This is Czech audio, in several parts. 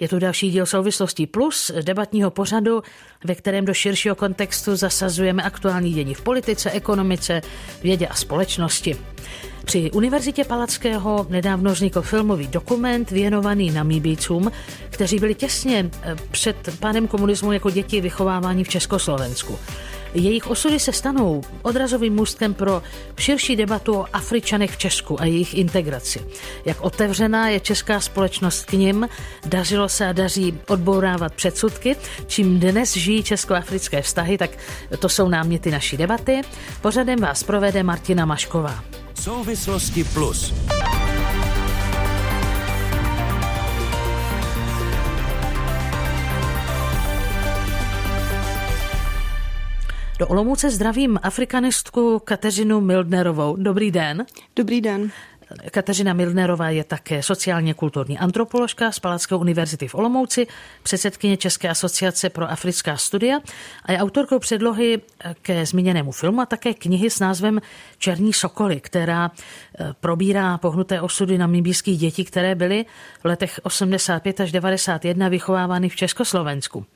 Je tu další díl souvislostí plus debatního pořadu, ve kterém do širšího kontextu zasazujeme aktuální dění v politice, ekonomice, vědě a společnosti. Při Univerzitě Palackého nedávno vznikl filmový dokument věnovaný Namíbícům, kteří byli těsně eh, před pánem komunismu jako děti vychovávání v Československu. Jejich osudy se stanou odrazovým můstkem pro širší debatu o Afričanech v Česku a jejich integraci. Jak otevřená je česká společnost k nim, dařilo se a daří odbourávat předsudky, čím dnes žijí česko-africké vztahy, tak to jsou náměty naší debaty. Pořadem vás provede Martina Mašková. Souvislosti plus. Do Olomouce zdravím afrikanistku Kateřinu Mildnerovou. Dobrý den. Dobrý den. Kateřina Milnerová je také sociálně kulturní antropoložka z Palacké univerzity v Olomouci, předsedkyně České asociace pro africká studia a je autorkou předlohy ke zmíněnému filmu a také knihy s názvem Černí sokoly, která eh, probírá pohnuté osudy namibijských dětí, které byly v letech 85 až 91 vychovávány v Československu.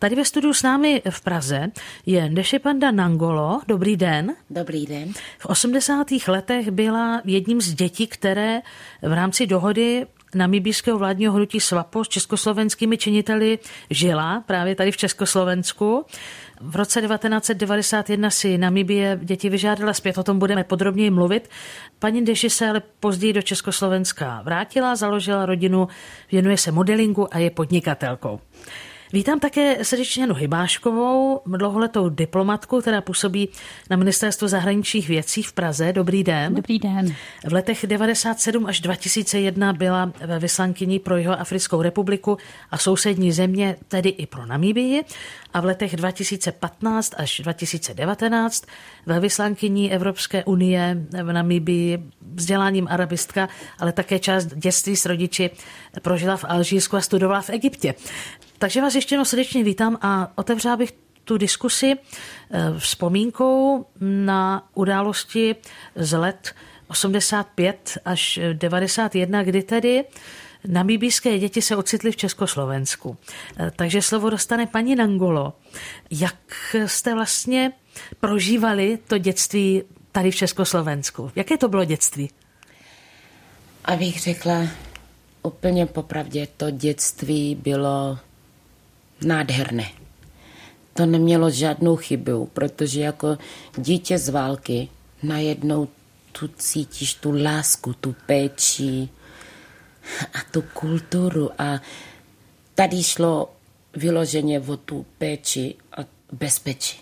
Tady ve studiu s námi v Praze je Ndešipanda Nangolo. Dobrý den. Dobrý den. V 80. letech byla jedním z dětí, které v rámci dohody namibijského vládního hnutí SWAPO s československými činiteli žila právě tady v Československu. V roce 1991 si Namibie děti vyžádala zpět, o tom budeme podrobněji mluvit. Paní Deši se ale později do Československa vrátila, založila rodinu, věnuje se modelingu a je podnikatelkou. Vítám také srdečně Janu Hybáškovou, dlouholetou diplomatku, která působí na Ministerstvu zahraničních věcí v Praze. Dobrý den. Dobrý den. V letech 97 až 2001 byla ve vyslankyní pro jeho Africkou republiku a sousední země, tedy i pro Namíbii. A v letech 2015 až 2019 ve vyslankyní Evropské unie v Namíbii vzděláním arabistka, ale také část dětství s rodiči prožila v Alžírsku a studovala v Egyptě. Takže vás ještě jednou srdečně vítám a otevřela bych tu diskusi eh, vzpomínkou na události z let 85 až 91, kdy tedy namíbijské děti se ocitly v Československu. Eh, takže slovo dostane paní Nangolo. Jak jste vlastně prožívali to dětství tady v Československu? Jaké to bylo dětství? Abych řekla úplně popravdě, to dětství bylo nádherné. To nemělo žádnou chybu, protože jako dítě z války najednou tu cítíš tu lásku, tu péči a tu kulturu a tady šlo vyloženě o tu péči a bezpečí.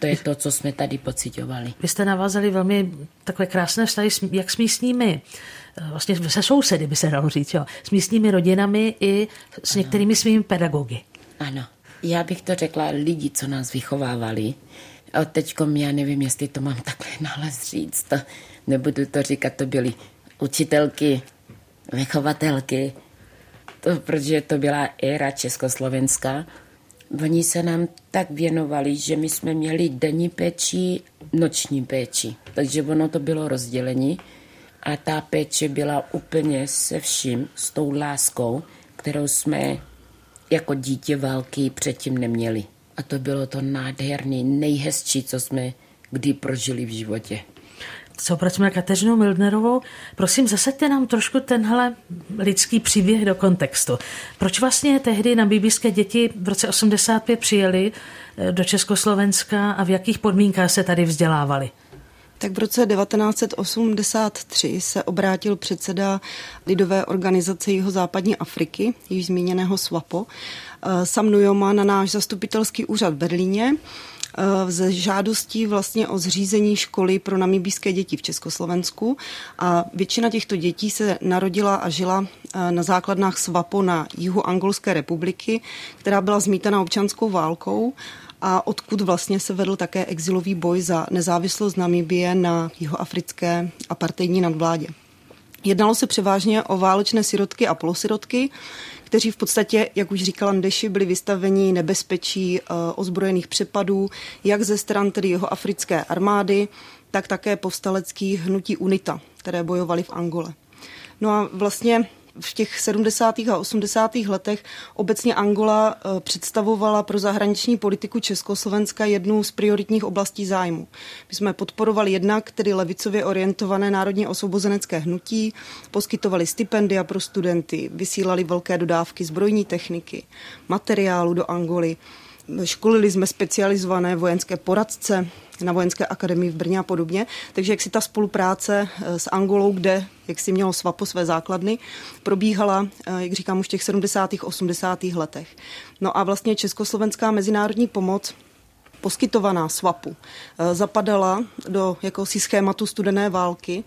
To je to, co jsme tady pocitovali. Vy jste navázali velmi takové krásné vztahy, jak s místními, eh, vlastně se sousedy by se dalo říct, jo, s místními rodinami i s ano. některými svými pedagogy. Ano. Já bych to řekla lidi, co nás vychovávali. A teďko já nevím, jestli to mám takhle nález říct. To, nebudu to říkat, to byly učitelky, vychovatelky, to, protože to byla éra Československa. Oni se nám tak věnovali, že my jsme měli denní péči, noční péči. Takže ono to bylo rozdělení a ta péče byla úplně se vším, s tou láskou, kterou jsme jako dítě války předtím neměli. A to bylo to nádherný, nejhezčí, co jsme kdy prožili v životě. Co pracujeme Kateřinou Mildnerovou, prosím, zasaďte nám trošku tenhle lidský příběh do kontextu. Proč vlastně tehdy na bíbíské děti v roce 85 přijeli eh, do Československa a v jakých podmínkách se tady vzdělávali? Tak v roce 1983 se obrátil předseda lidové organizace jeho západní Afriky, již zmíněného SWAPO, eh, Sam Nujoma na náš zastupitelský úřad v Berlíně eh, ze žádostí vlastně o zřízení školy pro namibijské děti v Československu. A většina těchto dětí se narodila a žila eh, na základnách SWAPO na jihu Angolské republiky, která byla zmítena občanskou válkou a odkud vlastně se vedl také exilový boj za nezávislost Namibie na jihoafrické apartheidní nadvládě. Jednalo se převážně o válečné sirotky a polosirotky, kteří v podstatě, jak už říkala Ndeši, byli vystaveni nebezpečí uh, ozbrojených přepadů, jak ze stran tedy jeho africké armády, tak také povstaleckých hnutí UNITA, které bojovali v Angole. No a vlastně v těch 70. a 80. letech obecně Angola eh, představovala pro zahraniční politiku Československa jednu z prioritních oblastí zájmu. My jsme podporovali jednak tedy levicově orientované národně osvobozenecké hnutí, poskytovali stipendia pro studenty, vysílali velké dodávky zbrojní techniky, materiálu do Angoly, školili jsme specializované vojenské poradce, na vojenské akademii v Brně a podobně. Takže jak si ta spolupráce eh, s Angolou, kde jak si mělo SVAPO své základny, probíhala, eh, jak říkám, už v těch 70. 80. letech. No a vlastně československá mezinárodní pomoc poskytovaná SWAPu eh, zapadala do jakousi schématu studené války,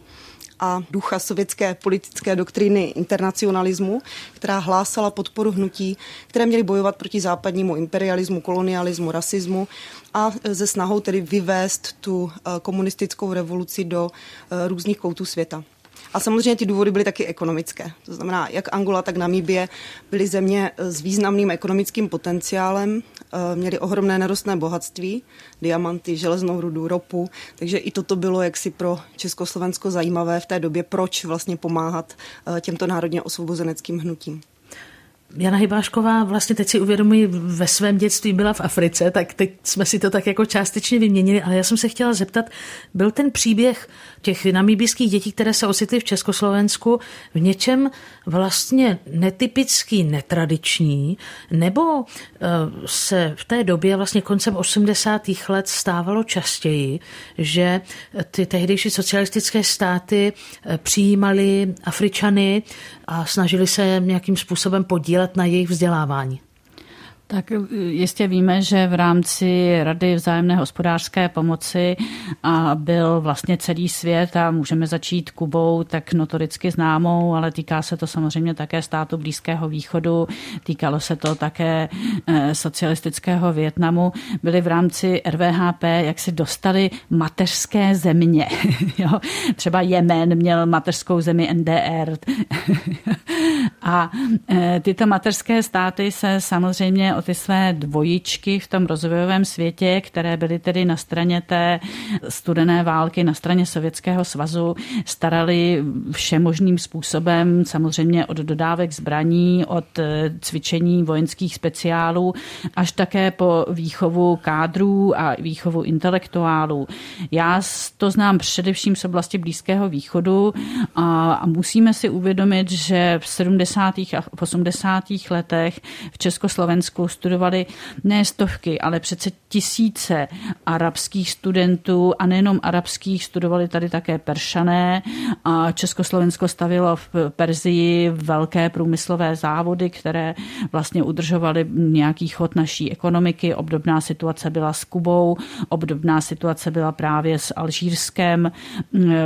a ducha sovětské politické doktríny internacionalismu, která hlásala podporu hnutí, které měly bojovat proti západnímu imperialismu, kolonialismu, rasismu a ze snahou tedy vyvést tu eh, komunistickou revoluci do eh, různých koutů světa. A samozřejmě ty důvody byly taky ekonomické. To znamená, jak Angola, tak Namíbie byly země s významným ekonomickým potenciálem, eh, měly ohromné nerostné bohatství, diamanty, železnou rudu, ropu, takže i toto bylo jaksi pro Československo zajímavé v té době, proč vlastně pomáhat eh, těmto národně osvobozeneckým hnutím. Jana Hybášková vlastně teď si uvědomuji, ve svém dětství byla v Africe, tak teď jsme si to tak jako částečně vyměnili, ale já jsem se chtěla zeptat, byl ten příběh těch namíbijských dětí, které se ocitly v Československu, v něčem vlastně netypický, netradiční, nebo eh, se v té době, vlastně koncem 80. let, stávalo častěji, že ty tehdejší socialistické státy eh, přijímaly Afričany a snažili se nějakým způsobem podílet na jejich vzdělávání. Tak eh, jistě víme, že v rámci Rady vzájemné hospodářské pomoci a byl vlastně celý svět a můžeme začít Kubou, tak notoricky známou, ale týká se to samozřejmě také státu Blízkého východu, týkalo se to také eh, socialistického Větnamu. Byly v rámci RVHP, jak si dostali mateřské země. jo? Třeba Jemen měl mateřskou zemi NDR. a eh, tyto mateřské státy se samozřejmě o ty své dvojičky v tom rozvojovém světě, které byly tedy na straně té studené války, na straně Sovětského svazu, starali všemožným způsobem, samozřejmě od dodávek zbraní, od eh, cvičení vojenských speciálů, až také po výchovu kádrů a výchovu intelektuálů. Já to znám především z oblasti Blízkého východu a, a musíme si uvědomit, že v 70. a 80. letech v Československu studovali ne stovky, ale přece tisíce arabských studentů a nejenom arabských, studovali tady také peršané a Československo stavilo v Perzii velké průmyslové závody, které vlastně udržovaly nějaký chod naší ekonomiky. Obdobná situace byla s Kubou, obdobná situace byla právě s Alžírskem,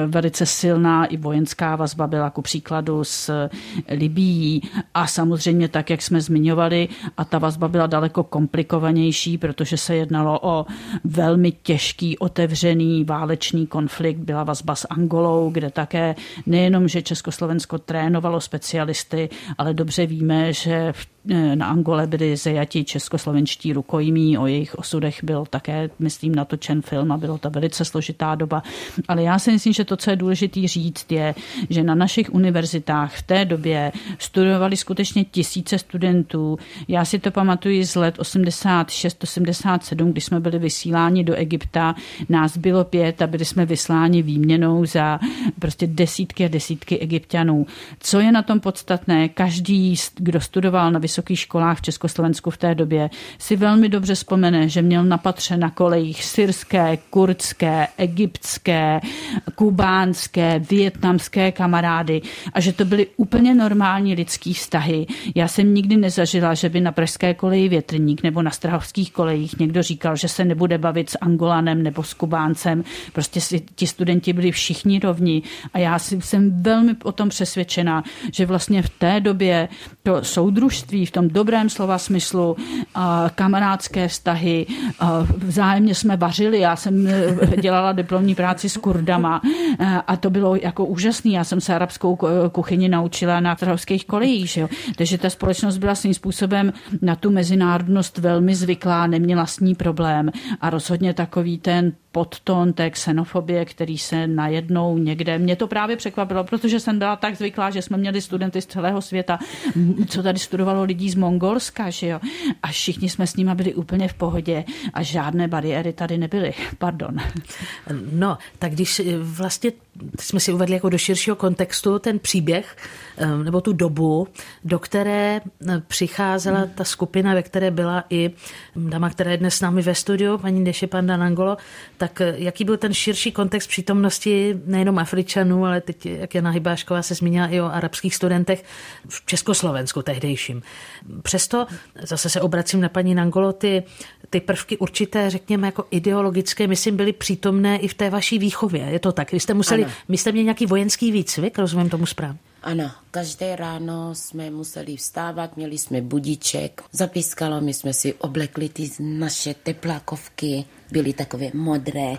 velice silná i vojenská vazba byla ku příkladu s Libí a samozřejmě tak, jak jsme zmiňovali, a ta vazba byla daleko komplikovanější, protože se jednalo o velmi těžký, otevřený válečný konflikt. Byla vazba s Angolou, kde také nejenom, že Československo trénovalo specialisty, ale dobře víme, že v na Angole byli zajati českoslovenští rukojmí, o jejich osudech byl také, myslím, natočen film a bylo to velice složitá doba. Ale já si myslím, že to, co je důležité říct, je, že na našich univerzitách v té době studovali skutečně tisíce studentů. Já si to pamatuju z let 86-87, když jsme byli vysíláni do Egypta. Nás bylo pět a byli jsme vysláni výměnou za prostě desítky a desítky egyptianů. Co je na tom podstatné? Každý, kdo studoval na vysokých školách v Československu v té době, si velmi dobře vzpomene, že měl na patře na kolejích syrské, kurdské, egyptské, kubánské, vietnamské kamarády a že to byly úplně normální lidský vztahy. Já jsem nikdy nezažila, že by na pražské koleji větrník nebo na strahovských kolejích někdo říkal, že se nebude bavit s Angolanem nebo s Kubáncem. Prostě si, ti studenti byli všichni rovní a já jsem velmi o tom přesvědčena, že vlastně v té době to soudružství v tom dobrém slova smyslu, kamarádské vztahy, vzájemně jsme vařili, já jsem e, dělala diplomní práci s Kurdama e, a to bylo jako úžasný, já jsem se arabskou kuchyni naučila na trhovských kolejích, jo. takže ta společnost byla svým způsobem na tu mezinárodnost velmi zvyklá, neměla s ní problém. A rozhodně takový ten podton té xenofobie, který se najednou někde, mě to právě překvapilo, protože jsem byla tak zvyklá, že jsme měli studenty z celého světa, co tady studovalo lidí z Mongolska, že jo, a všichni jsme s nimi byli úplně v pohodě a žádné bariéry tady nebyly, pardon. No, tak když vlastně jsme si uvedli jako do širšího kontextu ten příběh, eh, nebo tu dobu, do které eh, přicházela ta skupina, ve které byla i dáma, která je dnes s námi ve studiu, paní Deše Panda Nangolo, tak eh, jaký byl ten širší kontext přítomnosti nejenom Afričanů, ale teď, jak Jana Hybášková se zmínila i o arabských studentech v Československu tehdejším. Přesto zase se obracím na paní Nangolo, ty, ty prvky určité, řekněme, jako ideologické, myslím, byly přítomné i v té vaší výchově. Je to tak? Vy jste museli, ano. my jste měli nějaký vojenský výcvik, rozumím tomu správně? Ano, každé ráno jsme museli vstávat, měli jsme budiček, zapískalo, my jsme si oblekli ty naše teplákovky, byly takové modré,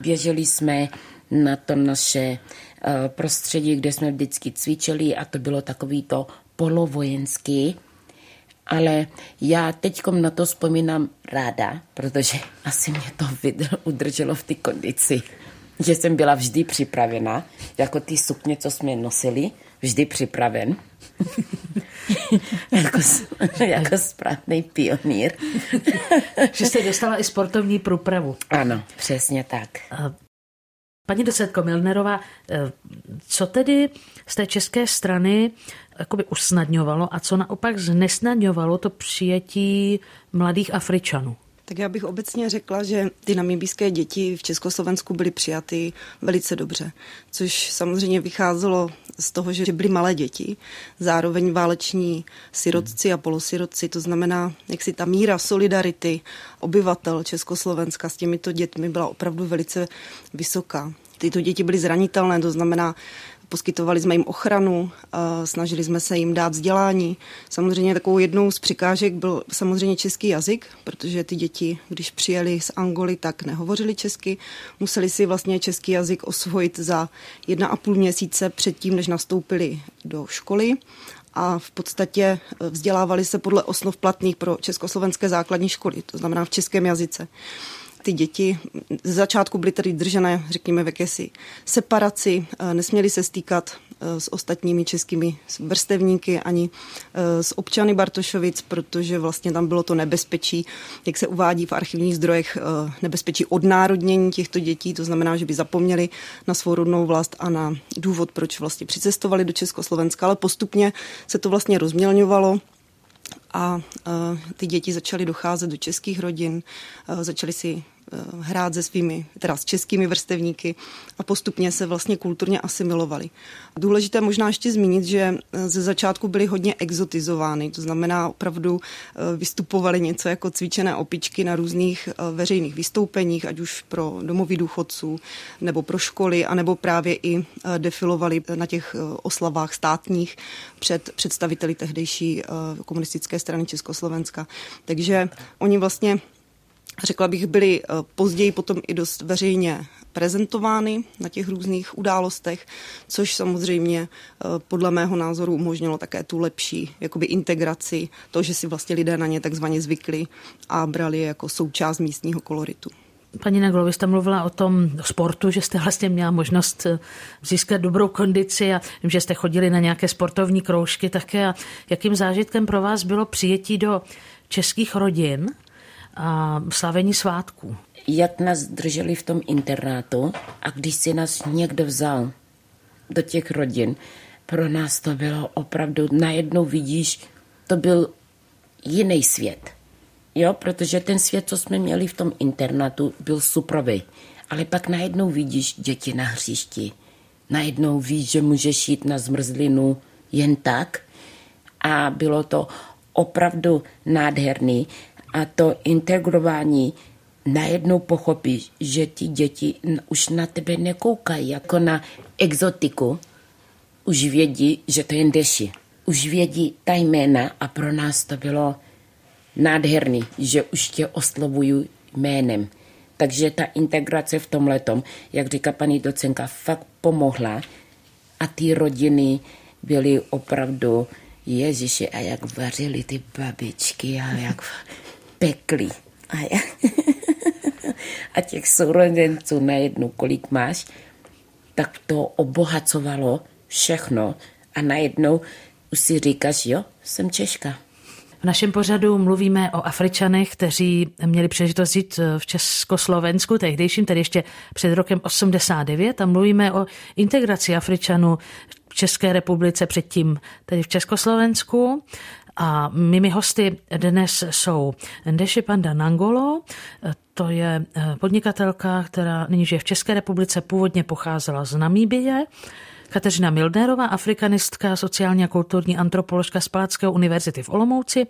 běželi jsme na to naše uh, prostředí, kde jsme vždycky cvičili a to bylo takový to polovojenský, ale já teď na to vzpomínám ráda, protože asi mě to udrželo v té kondici, že jsem byla vždy připravena, jako ty sukně, co jsme nosili, vždy připraven. jako, jako správný pionýr. že jste dostala i sportovní průpravu. Ano, přesně tak. Paní docentko Milnerová, eh, co tedy z té české strany jakoby usnadňovalo a co naopak znesnadňovalo to přijetí mladých Afričanů? Tak já bych obecně řekla, že ty namibijské děti v Československu byly přijaty velice dobře, což samozřejmě vycházelo z toho, že byly malé děti, zároveň váleční sirotci a polosirotci, to znamená, jak si ta míra solidarity obyvatel Československa s těmito dětmi byla opravdu velice vysoká. Tyto děti byly zranitelné, to znamená, poskytovali jsme jim ochranu, snažili jsme se jim dát vzdělání. Samozřejmě takovou jednou z přikážek byl samozřejmě český jazyk, protože ty děti, když přijeli z Angoly, tak nehovořili česky. Museli si vlastně český jazyk osvojit za jedna a půl měsíce předtím, než nastoupili do školy a v podstatě vzdělávali se podle osnov platných pro československé základní školy, to znamená v českém jazyce ty děti z začátku byly tedy držené, řekněme, v jakési separaci, eh, nesměly se stýkat eh, s ostatními českými vrstevníky ani eh, s občany Bartošovic, protože vlastně tam bylo to nebezpečí, jak se uvádí v archivních zdrojech, nebezpečí odnárodnění těchto dětí, to znamená, že by zapomněli na svou rodnou vlast a na důvod, proč vlastně přicestovali do Československa, ale postupně se to vlastně rozmělňovalo a ty děti začaly docházet do českých rodin, začaly si hrát se svými, teda s českými vrstevníky a postupně se vlastně kulturně asimilovali. Důležité možná ještě zmínit, že eh, ze začátku byly hodně exotizovány, to znamená opravdu eh, vystupovali něco jako cvičené opičky na různých veřejných vystoupeních, ať už pro domovy důchodců nebo pro školy, anebo právě i defilovali na těch oslavách státních před představiteli tehdejší komunistické strany Československa. Takže oni vlastně řekla bych, byly eh, později potom i dost veřejně prezentovány na těch různých událostech, což samozřejmě eh, podle mého názoru umožnilo také tu lepší jakoby integraci, to, že si vlastně lidé na ně takzvaně zvykli a brali je jako součást místního koloritu. Paní Neglo, vy jste mluvila o tom sportu, že jste vlastně měla možnost eh, získat dobrou kondici a vím, že jste chodili na nějaké sportovní kroužky také. A jakým zážitkem pro vás bylo přijetí do českých rodin a slavení svátků. Jak nás drželi v tom internátu a když si nás někdo vzal do těch rodin, pro nás to bylo opravdu, najednou vidíš, to byl jiný svět. Jo, protože ten svět, co jsme měli v tom internátu, byl suprový. Ale pak najednou vidíš děti na hřišti. Najednou víš, že můžeš jít na zmrzlinu jen tak. A bylo to opravdu nádherný a to integrování najednou pochopíš, že ti děti už na tebe nekoukají jako na exotiku, už vědí, že to je deši. Už vědí ta jména a pro nás to bylo nádherný, že už tě oslovují jménem. Takže ta integrace v tom letom, jak říká paní docenka, fakt pomohla a ty rodiny byly opravdu Ježiši, a jak vařili ty babičky a jak pekli. A, ja, a těch sourozenců najednou, kolik máš, tak to obohacovalo všechno a najednou už si říkáš, jo, jsem Češka. V našem pořadu mluvíme o Afričanech, kteří měli příležitost žít v Československu, tehdejším, tedy ještě před rokem 89, a mluvíme o integraci Afričanů v České republice předtím, tedy v Československu. A mými hosty dnes jsou Ndeši Panda Nangolo, to je podnikatelka, která nyní žije v České republice, původně pocházela z Namíbie, Kateřina Mildnerová, afrikanistka, sociální a kulturní antropoložka z Palackého univerzity v Olomouci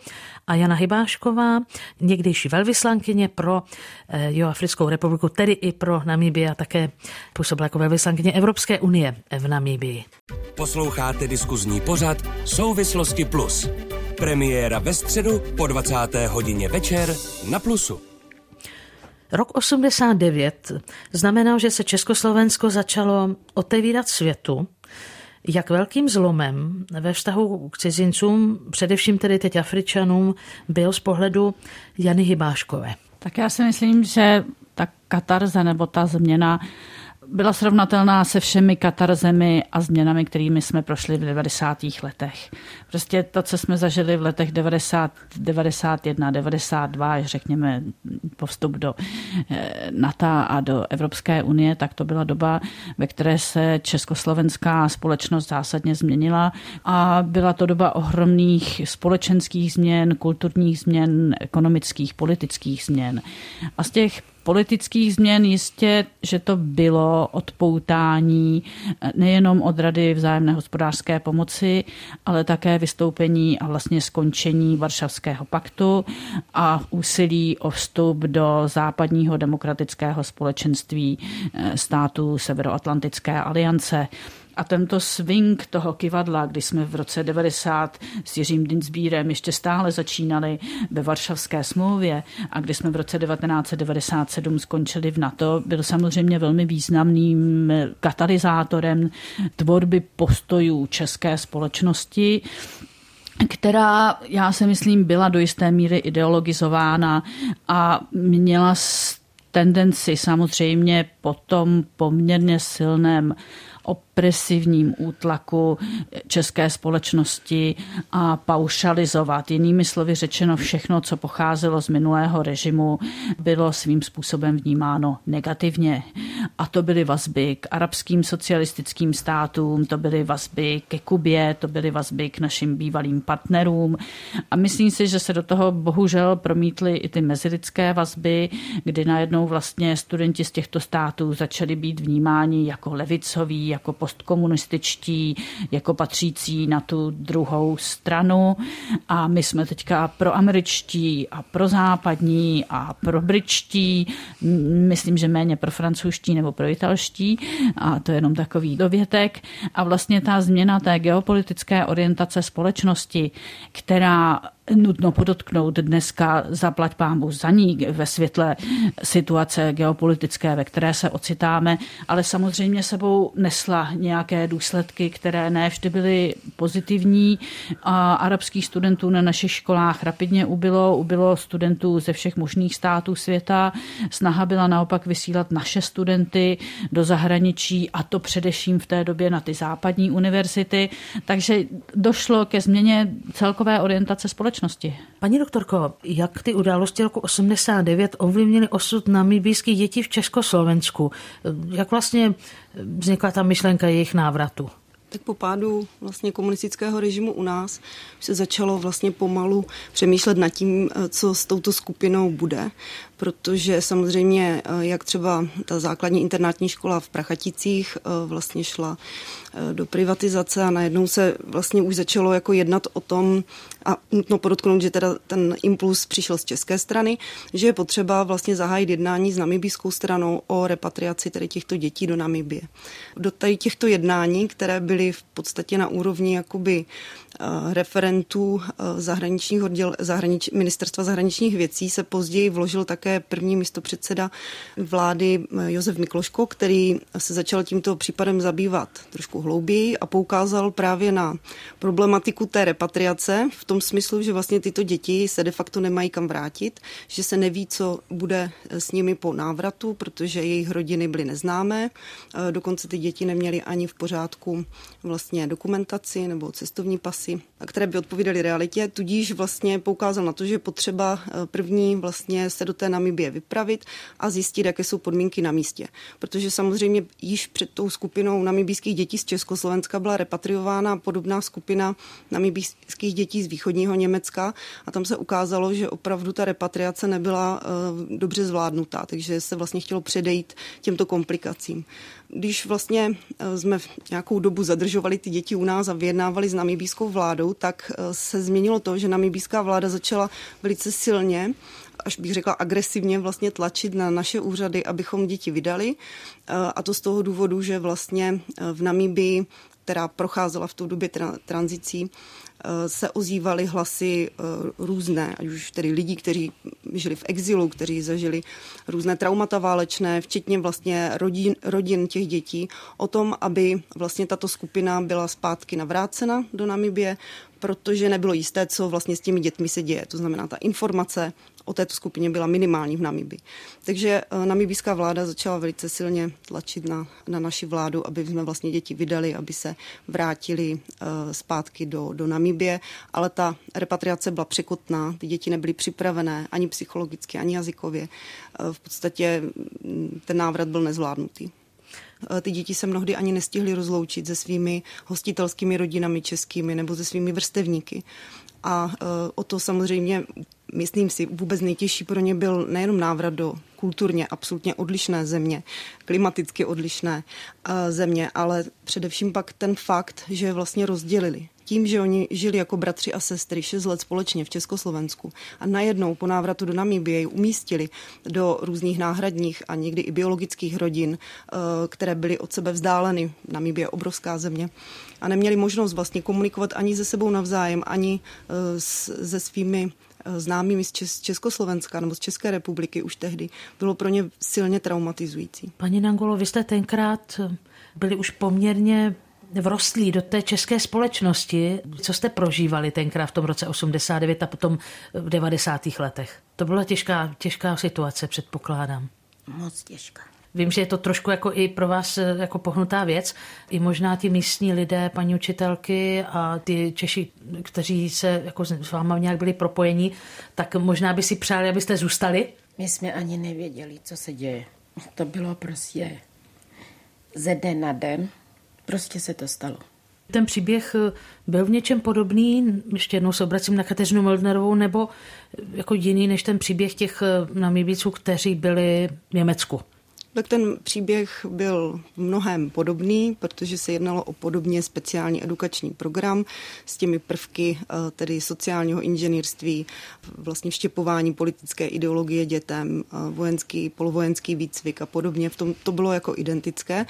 a Jana Hybášková, někdejší velvyslankyně pro eh, Africkou republiku, tedy i pro Namíbii a také působila jako velvyslankyně Evropské unie v Namíbii. Posloucháte diskuzní pořad Souvislosti Plus. Premiéra ve středu po 20. hodině večer na Plusu. Rok 89 znamenal, že se Československo začalo otevírat světu, jak velkým zlomem ve vztahu k cizincům, především tedy teď Afričanům, byl z pohledu Jany Hybáškové? Tak já si myslím, že ta katarze nebo ta změna byla srovnatelná se všemi katarzemi a změnami, kterými jsme prošli v 90. letech. Prostě to, co jsme zažili v letech 90, 91, 92, až řekněme po vstup do eh, NATO a do Evropské unie, tak to byla doba, ve které se československá společnost zásadně změnila a byla to doba ohromných společenských změn, kulturních změn, ekonomických, politických změn. A z těch politických změn jistě, že to bylo odpoutání nejenom od Rady vzájemné hospodářské pomoci, ale také vystoupení a vlastně skončení Varšavského paktu a úsilí o vstup do západního demokratického společenství eh, států Severoatlantické aliance. A tento swing toho kivadla, kdy jsme v roce 90 s Jiřím Dinsbírem ještě stále začínali ve Varšavské smlouvě a kdy jsme v roce 1997 skončili v NATO, byl samozřejmě velmi významným katalyzátorem tvorby postojů české společnosti která, já si myslím, byla do jisté míry ideologizována a měla tendenci samozřejmě potom poměrně silném opresivním útlaku české společnosti a paušalizovat. Jinými slovy řečeno, všechno, co pocházelo z minulého režimu, bylo svým způsobem vnímáno negativně. A to byly vazby k arabským socialistickým státům, to byly vazby ke Kubě, to byly vazby k našim bývalým partnerům. A myslím si, že se do toho bohužel promítly i ty mezilidské vazby, kdy najednou vlastně studenti z těchto států začali být vnímáni jako levicoví, jako postkomunističtí, jako patřící na tu druhou stranu. A my jsme teďka pro američtí a pro západní a pro britští, myslím, že méně pro francouzští nebo pro italští. A to je jenom takový dovětek. A vlastně ta změna té geopolitické orientace společnosti, která nutno podotknout dneska zaplať pámu za ní ve světle situace geopolitické, ve které se ocitáme, ale samozřejmě sebou nesla nějaké důsledky, které ne vždy byly pozitivní. A arabských studentů na našich školách rapidně ubylo, ubylo studentů ze všech možných států světa. Snaha byla naopak vysílat naše studenty do zahraničí a to především v té době na ty západní univerzity. Takže došlo ke změně celkové orientace společnosti společnosti. Paní doktorko, jak ty události roku 89 ovlivnily osud namibijských dětí v Československu? Jak vlastně vznikla ta myšlenka jejich návratu? Tak po pádu vlastně komunistického režimu u nás se začalo vlastně pomalu přemýšlet nad tím, co s touto skupinou bude protože samozřejmě, eh, jak třeba ta základní internátní škola v Prachaticích eh, vlastně šla eh, do privatizace a najednou se vlastně už začalo jako jednat o tom, a nutno podotknout, že teda ten impuls přišel z české strany, že je potřeba vlastně zahájit jednání s namibijskou stranou o repatriaci tedy těchto dětí do Namibie. Do tady těchto jednání, které byly v podstatě na úrovni jakoby referentů zahraničních odděl, zahranič, ministerstva zahraničních věcí se později vložil také první místopředseda vlády Josef Mikloško, který se začal tímto případem zabývat trošku hlouběji a poukázal právě na problematiku té repatriace v tom smyslu, že vlastně tyto děti se de facto nemají kam vrátit, že se neví, co bude s nimi po návratu, protože jejich rodiny byly neznámé. Dokonce ty děti neměly ani v pořádku vlastně dokumentaci nebo cestovní pasy, které by odpovídaly realitě. Tudíž vlastně poukázal na to, že potřeba první vlastně se do té Namibie vypravit a zjistit, jaké jsou podmínky na místě. Protože samozřejmě již před tou skupinou namibijských dětí z Československa byla repatriována podobná skupina namibijských dětí z východního Německa a tam se ukázalo, že opravdu ta repatriace nebyla uh, dobře zvládnutá, takže se vlastně chtělo předejít těmto komplikacím. Když vlastně uh, jsme v nějakou dobu zadržovali ty děti u nás a vyjednávali s namibijskou vládou, tak uh, se změnilo to, že namibijská vláda začala velice silně až bych řekla agresivně vlastně tlačit na naše úřady, abychom děti vydali. A to z toho důvodu, že vlastně v Namibii která procházela v tu době tra- tranzicí, eh, se ozývaly hlasy eh, různé, ať už tedy lidí, kteří žili v exilu, kteří zažili různé traumata válečné, včetně vlastně rodin, rodin těch dětí, o tom, aby vlastně tato skupina byla zpátky navrácena do Namibie, protože nebylo jisté, co vlastně s těmi dětmi se děje. To znamená, ta informace o této skupině byla minimální v Namibii. Takže eh, namibijská vláda začala velice silně tlačit na, na naši vládu, aby jsme vlastně děti vydali, aby se vrátili uh, zpátky do, do Namibie, ale ta repatriace byla překotná, ty děti nebyly připravené ani psychologicky, ani jazykově. Uh, v podstatě mm, ten návrat byl nezvládnutý. Ty děti se mnohdy ani nestihly rozloučit se svými hostitelskými rodinami českými nebo se svými vrstevníky. A o to samozřejmě myslím si, vůbec nejtěžší pro ně byl nejenom návrat do kulturně absolutně odlišné země, klimaticky odlišné eh, země, ale především pak ten fakt, že vlastně rozdělili tím, že oni žili jako bratři a sestry 6 let společně v Československu a najednou po návratu do Namibie umístili do různých náhradních a někdy i biologických rodin, eh, které byly od sebe vzdáleny. Namibie je obrovská země a neměli možnost vlastně komunikovat ani se sebou navzájem, ani eh, se svými Eh, známými z Československa nebo z České republiky už tehdy, bylo pro ně silně traumatizující. Paní Nangolo, vy jste tenkrát byli už poměrně vrostlí do té české společnosti. Co jste prožívali tenkrát v tom roce 89 a potom v 90. letech? To byla těžká, těžká situace, předpokládám. Moc těžká. Vím, že je to trošku jako i pro vás eh, jako pohnutá věc. I možná ti místní lidé, paní učitelky a ty Češi, kteří se jako s váma nějak byli propojení, tak možná by si přáli, abyste zůstali? My jsme ani nevěděli, co se děje. To bylo prostě ze den na den. Prostě se to stalo. Ten příběh eh, byl v něčem podobný, ještě jednou se obracím na Kateřinu Meldnerovou, nebo jako jiný než ten příběh těch eh, namíbíců, kteří byli v Německu? Tak ten příběh byl mnohem podobný, protože se jednalo o podobně speciální edukační program s těmi prvky eh, tedy sociálního inženýrství, vlastně vštěpování politické ideologie dětem, eh, vojenský, polovojenský výcvik a podobně. V tom to bylo jako identické,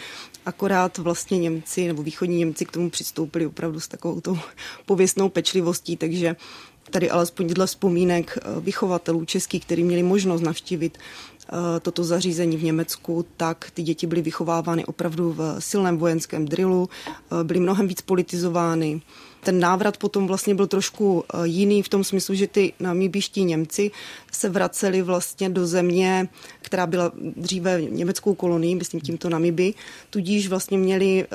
akorát vlastně Němci nebo východní Němci k tomu přistoupili opravdu s takovou tou pověstnou pečlivostí, takže tady alespoň dle vzpomínek eh, vychovatelů českých, kteří měli možnost navštívit toto zařízení v Německu, tak ty děti byly vychovávány opravdu v silném vojenském drillu, eh, byly mnohem víc politizovány. Ten návrat potom vlastně byl trošku eh, jiný v tom smyslu, že ty namíbiští Němci se vraceli vlastně do země, která byla dříve německou kolonií, myslím tímto Namiby, tudíž vlastně měli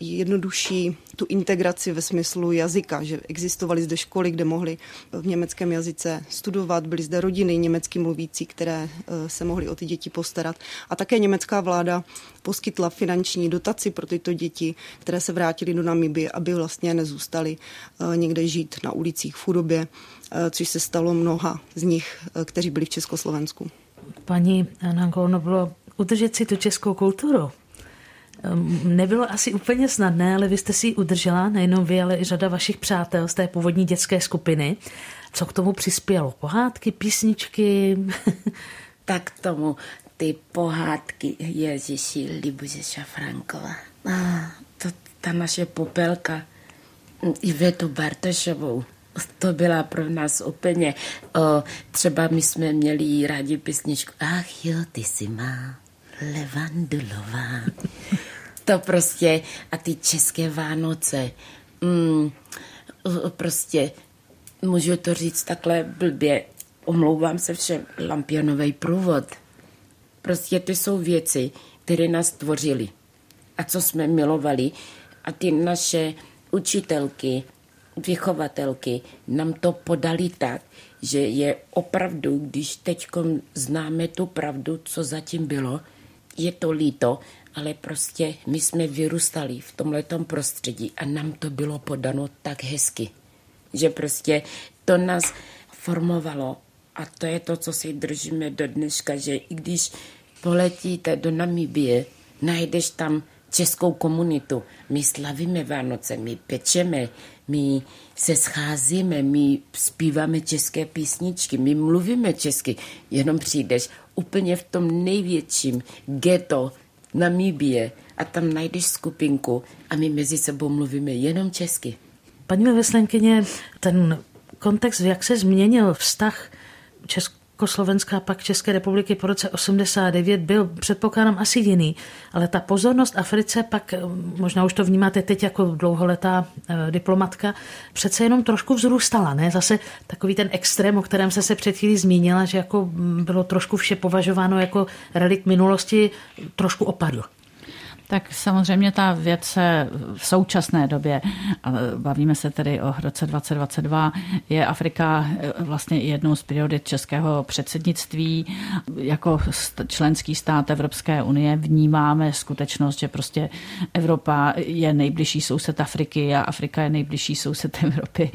jednodušší tu integraci ve smyslu jazyka, že existovaly zde školy, kde mohli v německém jazyce studovat, byly zde rodiny německy mluvící, které eh, se mohly o ty děti postarat. A také německá vláda poskytla finanční dotaci pro tyto děti, které se vrátily do Namiby, aby vlastně nezůstaly eh, někde žít na ulicích v chudobě, eh, což se stalo mnoha z nich, kteří byli v Československu. Paní Nanko, bylo udržet si tu českou kulturu Ehm, nebylo asi úplně snadné, ale vy jste si ji udržela, nejenom vy, ale i řada vašich přátel z té původní dětské skupiny. Co k tomu přispělo? Pohádky, písničky? tak k tomu ty pohádky Ježíši Libuše Šafrankova. Ah, to, ta naše popelka, Ivetu Bartošovou. To byla pro nás úplně, o, třeba my jsme měli rádi písničku Ach jo, ty jsi má levandulová. to prostě, a ty české Vánoce, mm, prostě, můžu to říct takhle blbě, omlouvám se všem, lampionový průvod. Prostě ty jsou věci, které nás tvořily a co jsme milovali. A ty naše učitelky, vychovatelky nám to podali tak, že je opravdu, když teď známe tu pravdu, co zatím bylo, je to líto, ale prostě my jsme vyrůstali v tomhletom prostředí a nám to bylo podano tak hezky, že prostě to nás formovalo a to je to, co si držíme do dneška, že i když poletíte do Namibie, najdeš tam českou komunitu. My slavíme Vánoce, my pečeme, my se scházíme, my zpíváme české písničky, my mluvíme česky. Jenom přijdeš úplně v tom největším ghetto Namíbie a tam najdeš skupinku a my mezi sebou mluvíme jenom česky. Paní veslenkyně, ten kontext, jak se změnil vztah Česk- Československá pak České republiky po roce 89 byl předpokládám asi jiný, ale ta pozornost Africe pak, eh, možná už to vnímáte teď jako dlouholetá eh, diplomatka, přece jenom trošku vzrůstala, ne? Zase takový ten extrém, o kterém se se před chvílí zmínila, že jako bylo trošku vše považováno jako relikt minulosti, trošku opadl. Tak samozřejmě ta věc se v současné době, bavíme se tedy o roce 2022, je Afrika eh, vlastně jednou z priorit českého předsednictví. Jako členský stát Evropské unie vnímáme skutečnost, že prostě Evropa je nejbližší soused Afriky a Afrika je nejbližší soused Evropy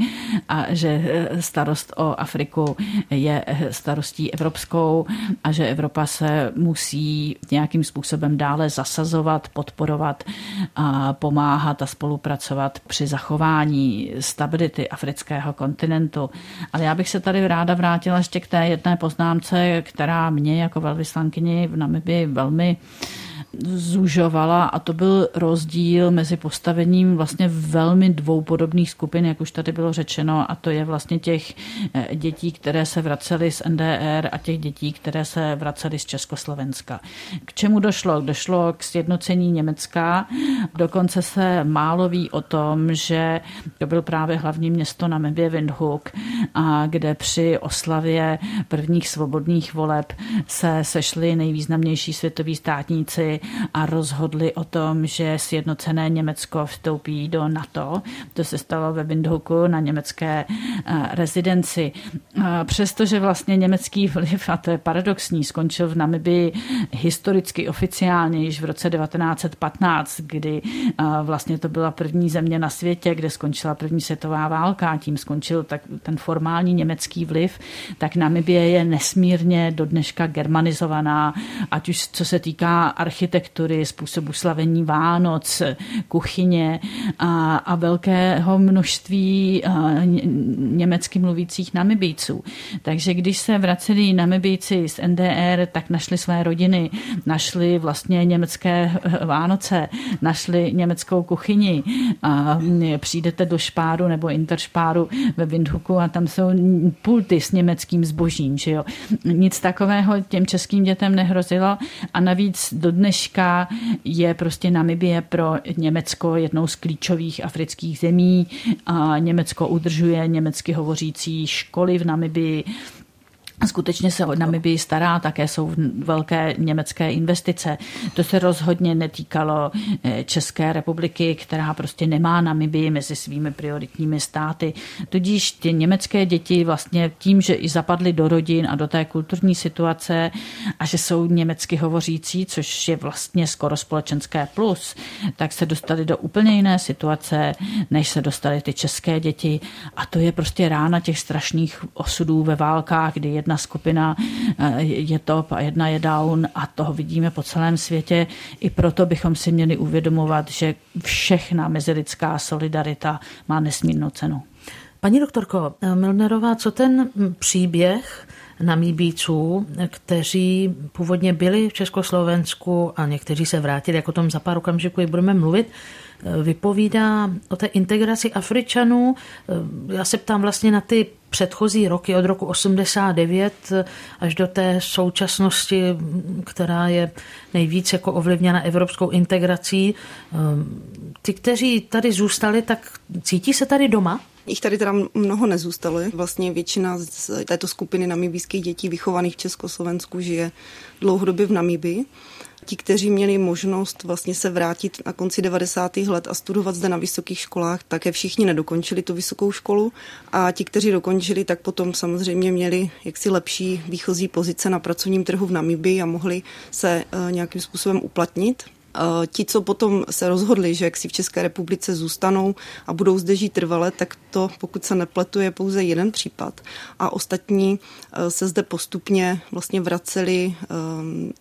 a že eh, starost o Afriku je eh, starostí evropskou a že Evropa se musí nějakým způsobem dále zasazovat pod podporovat a pomáhat a spolupracovat při zachování stability afrického kontinentu. Ale já bych se tady ráda vrátila ještě k té jedné poznámce, která mě jako velvyslankyni v Namibii velmi zužovala a to byl rozdíl mezi postavením vlastně velmi dvou podobných skupin, jak už tady bylo řečeno, a to je vlastně těch eh, dětí, které se vracely z NDR a těch dětí, které se vracely z Československa. K čemu došlo? Došlo k sjednocení Německa. Dokonce se málo ví o tom, že to byl právě hlavní město na Mebě Windhoek, a kde při oslavě prvních svobodných voleb se sešli nejvýznamnější světoví státníci a rozhodli o tom, že sjednocené Německo vstoupí do NATO. To se stalo ve Windhoeku na německé eh, rezidenci. Přestože vlastně německý vliv, a to je paradoxní, skončil v Namibii historicky oficiálně již v roce 1915, kdy eh, vlastně to byla první země na světě, kde skončila první světová válka a tím skončil tak ten formální německý vliv, tak Namibie je nesmírně do dneška germanizovaná, ať už co se týká architektury, architektury, způsobu slavení Vánoc, kuchyně a, a velkého množství německy mluvících namibíců. Takže když se vraceli namibíci z NDR, tak našli své rodiny, našli vlastně německé Vánoce, našli německou kuchyni a přijdete do Špáru nebo Interšpáru ve Windhuku a tam jsou pulty s německým zbožím. Že jo? Nic takového těm českým dětem nehrozilo a navíc do dneška dneška je prostě Namibie pro Německo jednou z klíčových afrických zemí. A Německo udržuje německy hovořící školy v Namibii Skutečně se o Namibii stará, také jsou velké německé investice. To se rozhodně netýkalo eh, České republiky, která prostě nemá Namibii mezi svými prioritními státy. Tudíž ty německé děti vlastně tím, že i zapadly do rodin a do té kulturní situace a že jsou německy hovořící, což je vlastně skoro společenské plus, tak se dostali do úplně jiné situace, než se dostali ty české děti. A to je prostě rána těch strašných osudů ve válkách, kdy jedna skupina eh, je top a jedna je down a toho vidíme po celém světě. I proto bychom si měli uvědomovat, že všechna mezilidská solidarita má nesmírnou cenu. Paní doktorko Milnerová, co ten příběh namíbíců, kteří původně byli v Československu a někteří se vrátili, jako o tom za pár okamžiků budeme mluvit, vypovídá o té integraci Afričanů. Já se ptám vlastně na ty předchozí roky od roku 89 až do té současnosti, která je nejvíc jako ovlivněna evropskou integrací. Ty, kteří tady zůstali, tak cítí se tady doma? Jich tady teda mnoho nezůstalo. Vlastně většina z této skupiny namibijských dětí vychovaných v Československu žije dlouhodobě v Namibii. Ti, kteří měli možnost vlastně se vrátit na konci 90. let a studovat zde na vysokých školách, také všichni nedokončili tu vysokou školu a ti, kteří dokončili, tak potom samozřejmě měli jaksi lepší výchozí pozice na pracovním trhu v Namibii a mohli se eh, nějakým způsobem uplatnit. Eh, ti, co potom se rozhodli, že jak si v České republice zůstanou a budou zde žít trvale, tak to, pokud se nepletu, je pouze jeden případ. A ostatní eh, se zde postupně vlastně vraceli eh,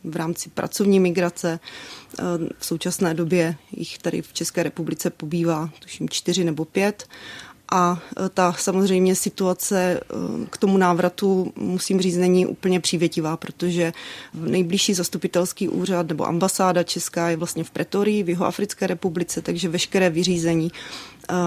v rámci pracovní migrace. V současné době jich tady v České republice pobývá, tuším, čtyři nebo pět a e, ta samozřejmě situace e, k tomu návratu, musím říct, není úplně přívětivá, protože nejbližší zastupitelský úřad nebo ambasáda česká je vlastně v Pretorii, v Jihoafrické republice, takže veškeré vyřízení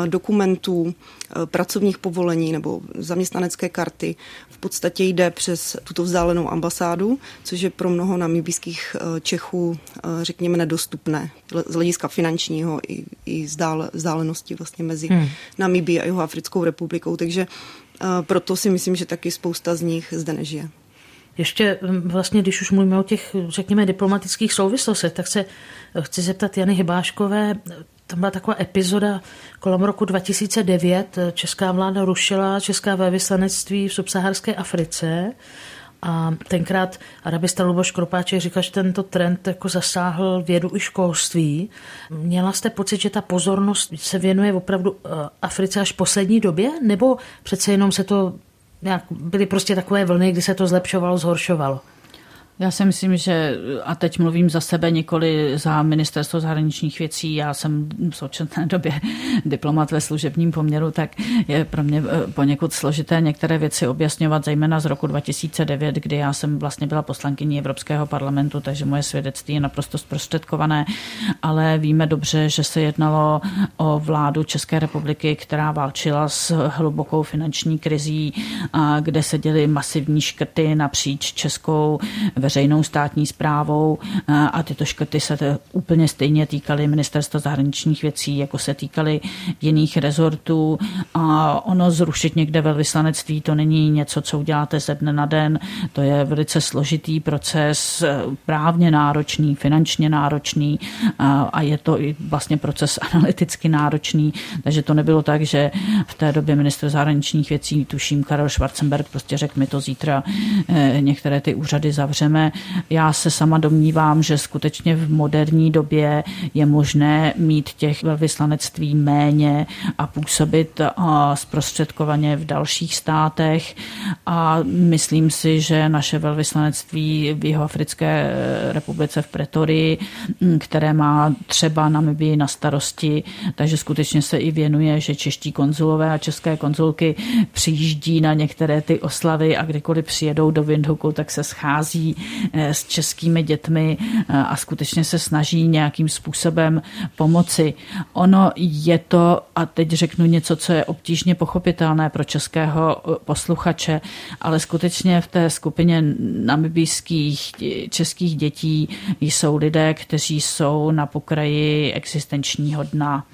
dokumentů, eh, pracovních povolení nebo zaměstnanecké karty v podstatě jde přes tuto vzdálenou ambasádu, což je pro mnoho namibijských eh, Čechů, řekněme, nedostupné z hlediska finančního i, i vzdálenosti vlastně mezi hmm. Namibí a Jihoafrickou republikou. Takže proto si myslím, že taky spousta z nich zde nežije. Ještě hm, vlastně, když už mluvíme o těch, řekněme, diplomatických souvislostech, tak se chci zeptat Jany Hybáškové, tam byla taková epizoda kolem roku 2009. Česká vláda rušila česká velvyslanectví v subsaharské Africe a tenkrát arabista Luboš Kropáček říkal, že tento trend jako zasáhl vědu i školství. Měla jste pocit, že ta pozornost se věnuje opravdu eh, Africe až v poslední době? Nebo přece jenom se to nějak, byly prostě takové vlny, kdy se to zlepšovalo, zhoršovalo? Já si myslím, že, a teď mluvím za sebe, nikoli za ministerstvo zahraničních věcí, já jsem v současné době diplomat ve služebním poměru, tak je pro mě eh, poněkud složité některé věci objasňovat, zejména z roku 2009, kdy já jsem vlastně byla poslankyní Evropského parlamentu, takže moje svědectví je naprosto zprostředkované, ale víme dobře, že se jednalo o vládu České republiky, která válčila s hlubokou finanční krizí, kde se děly masivní škrty napříč Českou veřejnou státní zprávou a tyto škrty se úplně stejně týkaly ministerstva zahraničních věcí, jako se týkaly jiných rezortů. A ono zrušit někde velvyslanectví, to není něco, co uděláte ze dne na den, to je velice složitý proces, právně náročný, finančně náročný a je to i vlastně proces analyticky náročný, takže to nebylo tak, že v té době minister zahraničních věcí, tuším Karel Schwarzenberg, prostě řekl, my to zítra eh, některé ty úřady zavřeme, řekneme. Já se sama domnívám, že skutečně v moderní době je možné mít těch velvyslanectví méně a působit zprostředkovaně v dalších státech a myslím si, že naše velvyslanectví v Jihoafrické republice v Pretorii, které má třeba Namibii na starosti, takže skutečně se i věnuje, že čeští konzulové a české konzulky přijíždí na některé ty oslavy a kdykoliv přijedou do Windhoeku, tak se schází Eh, s českými dětmi eh, a skutečně se snaží nějakým způsobem pomoci. Ono je to, a teď řeknu něco, co je obtížně pochopitelné pro českého eh, posluchače, ale skutečně v té skupině namibijských českých dětí jsou lidé, kteří jsou na pokraji existenčního dna.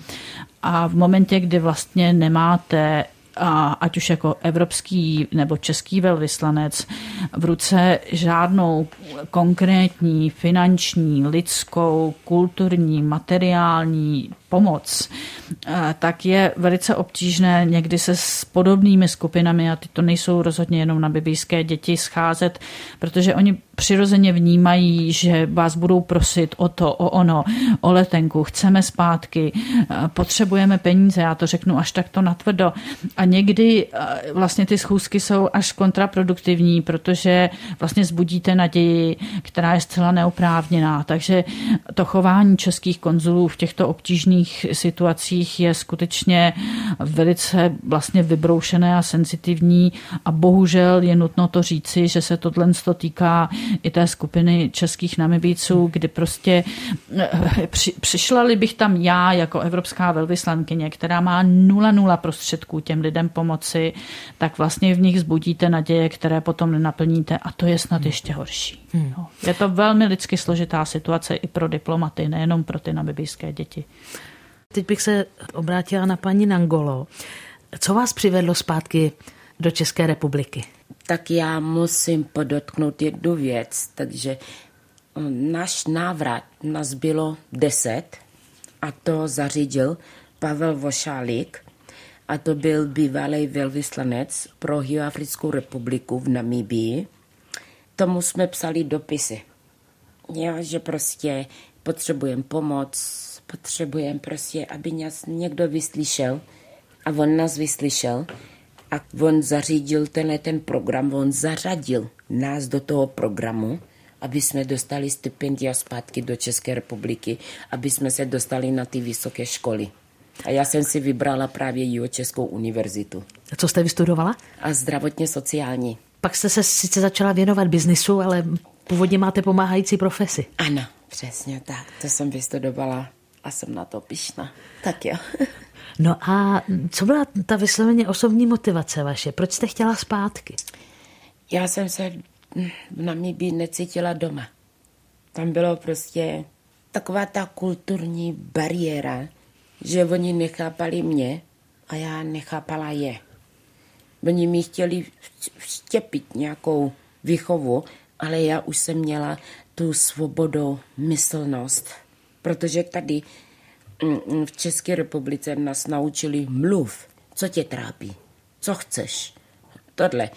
A v momentě, kdy vlastně nemáte a ať už jako evropský nebo český velvyslanec v ruce žádnou konkrétní finanční, lidskou, kulturní, materiální pomoc, eh, tak je velice obtížné někdy se s podobnými skupinami, a ty to nejsou rozhodně jenom na bibijské děti, scházet, protože oni přirozeně vnímají, že vás budou prosit o to, o ono, o letenku, chceme zpátky, eh, potřebujeme peníze, já to řeknu až takto natvrdo. A někdy eh, vlastně ty schůzky jsou až kontraproduktivní, protože vlastně zbudíte naději, která je zcela neoprávněná. Takže to chování českých konzulů v těchto obtížných různých situacích je skutečně velice vlastně vybroušené a senzitivní a bohužel je nutno to říci, že se tohle týká i té skupiny českých namibíců, kdy prostě eh, při, přišla-li bych tam já jako evropská velvyslankyně, která má nula nula prostředků těm lidem pomoci, tak vlastně v nich zbudíte naděje, které potom nenaplníte a to je snad ještě horší. Hmm. No, je to velmi lidsky složitá situace i pro diplomaty, nejenom pro ty namibijské děti. Teď bych se obrátila na paní Nangolo. Co vás přivedlo zpátky do České republiky? Tak já musím podotknout jednu věc, takže um, náš návrat nás bylo deset a to zařídil Pavel Vošálík a to byl bývalý velvyslanec pro Jihoafrickou republiku v Namibii. Tomu jsme psali dopisy. Jo, že prostě potřebujeme pomoc, potřebujeme prostě, aby nás někdo vyslyšel a on nás vyslyšel a on zařídil tenhle ten program, on zařadil nás do toho programu, aby jsme dostali stipendia zpátky do České republiky, aby jsme se dostali na ty vysoké školy. A já jsem si vybrala právě Jiho Českou univerzitu. A co jste vystudovala? A zdravotně sociální. Pak jste se sice začala věnovat biznisu, ale původně máte pomáhající profesi. Ano, přesně tak. To jsem vystudovala a jsem na to pišná. Tak jo. No a co byla ta vysloveně osobní motivace vaše? Proč jste chtěla zpátky? Já jsem se v Namibii necítila doma. Tam bylo prostě taková ta kulturní bariéra, že oni nechápali mě a já nechápala je. Oni mi chtěli vštěpit nějakou výchovu, ale já už jsem měla tu svobodu, myslnost, protože tady mm, mm, v České republice nás naučili mluv, co tě trápí, co chceš, tohle,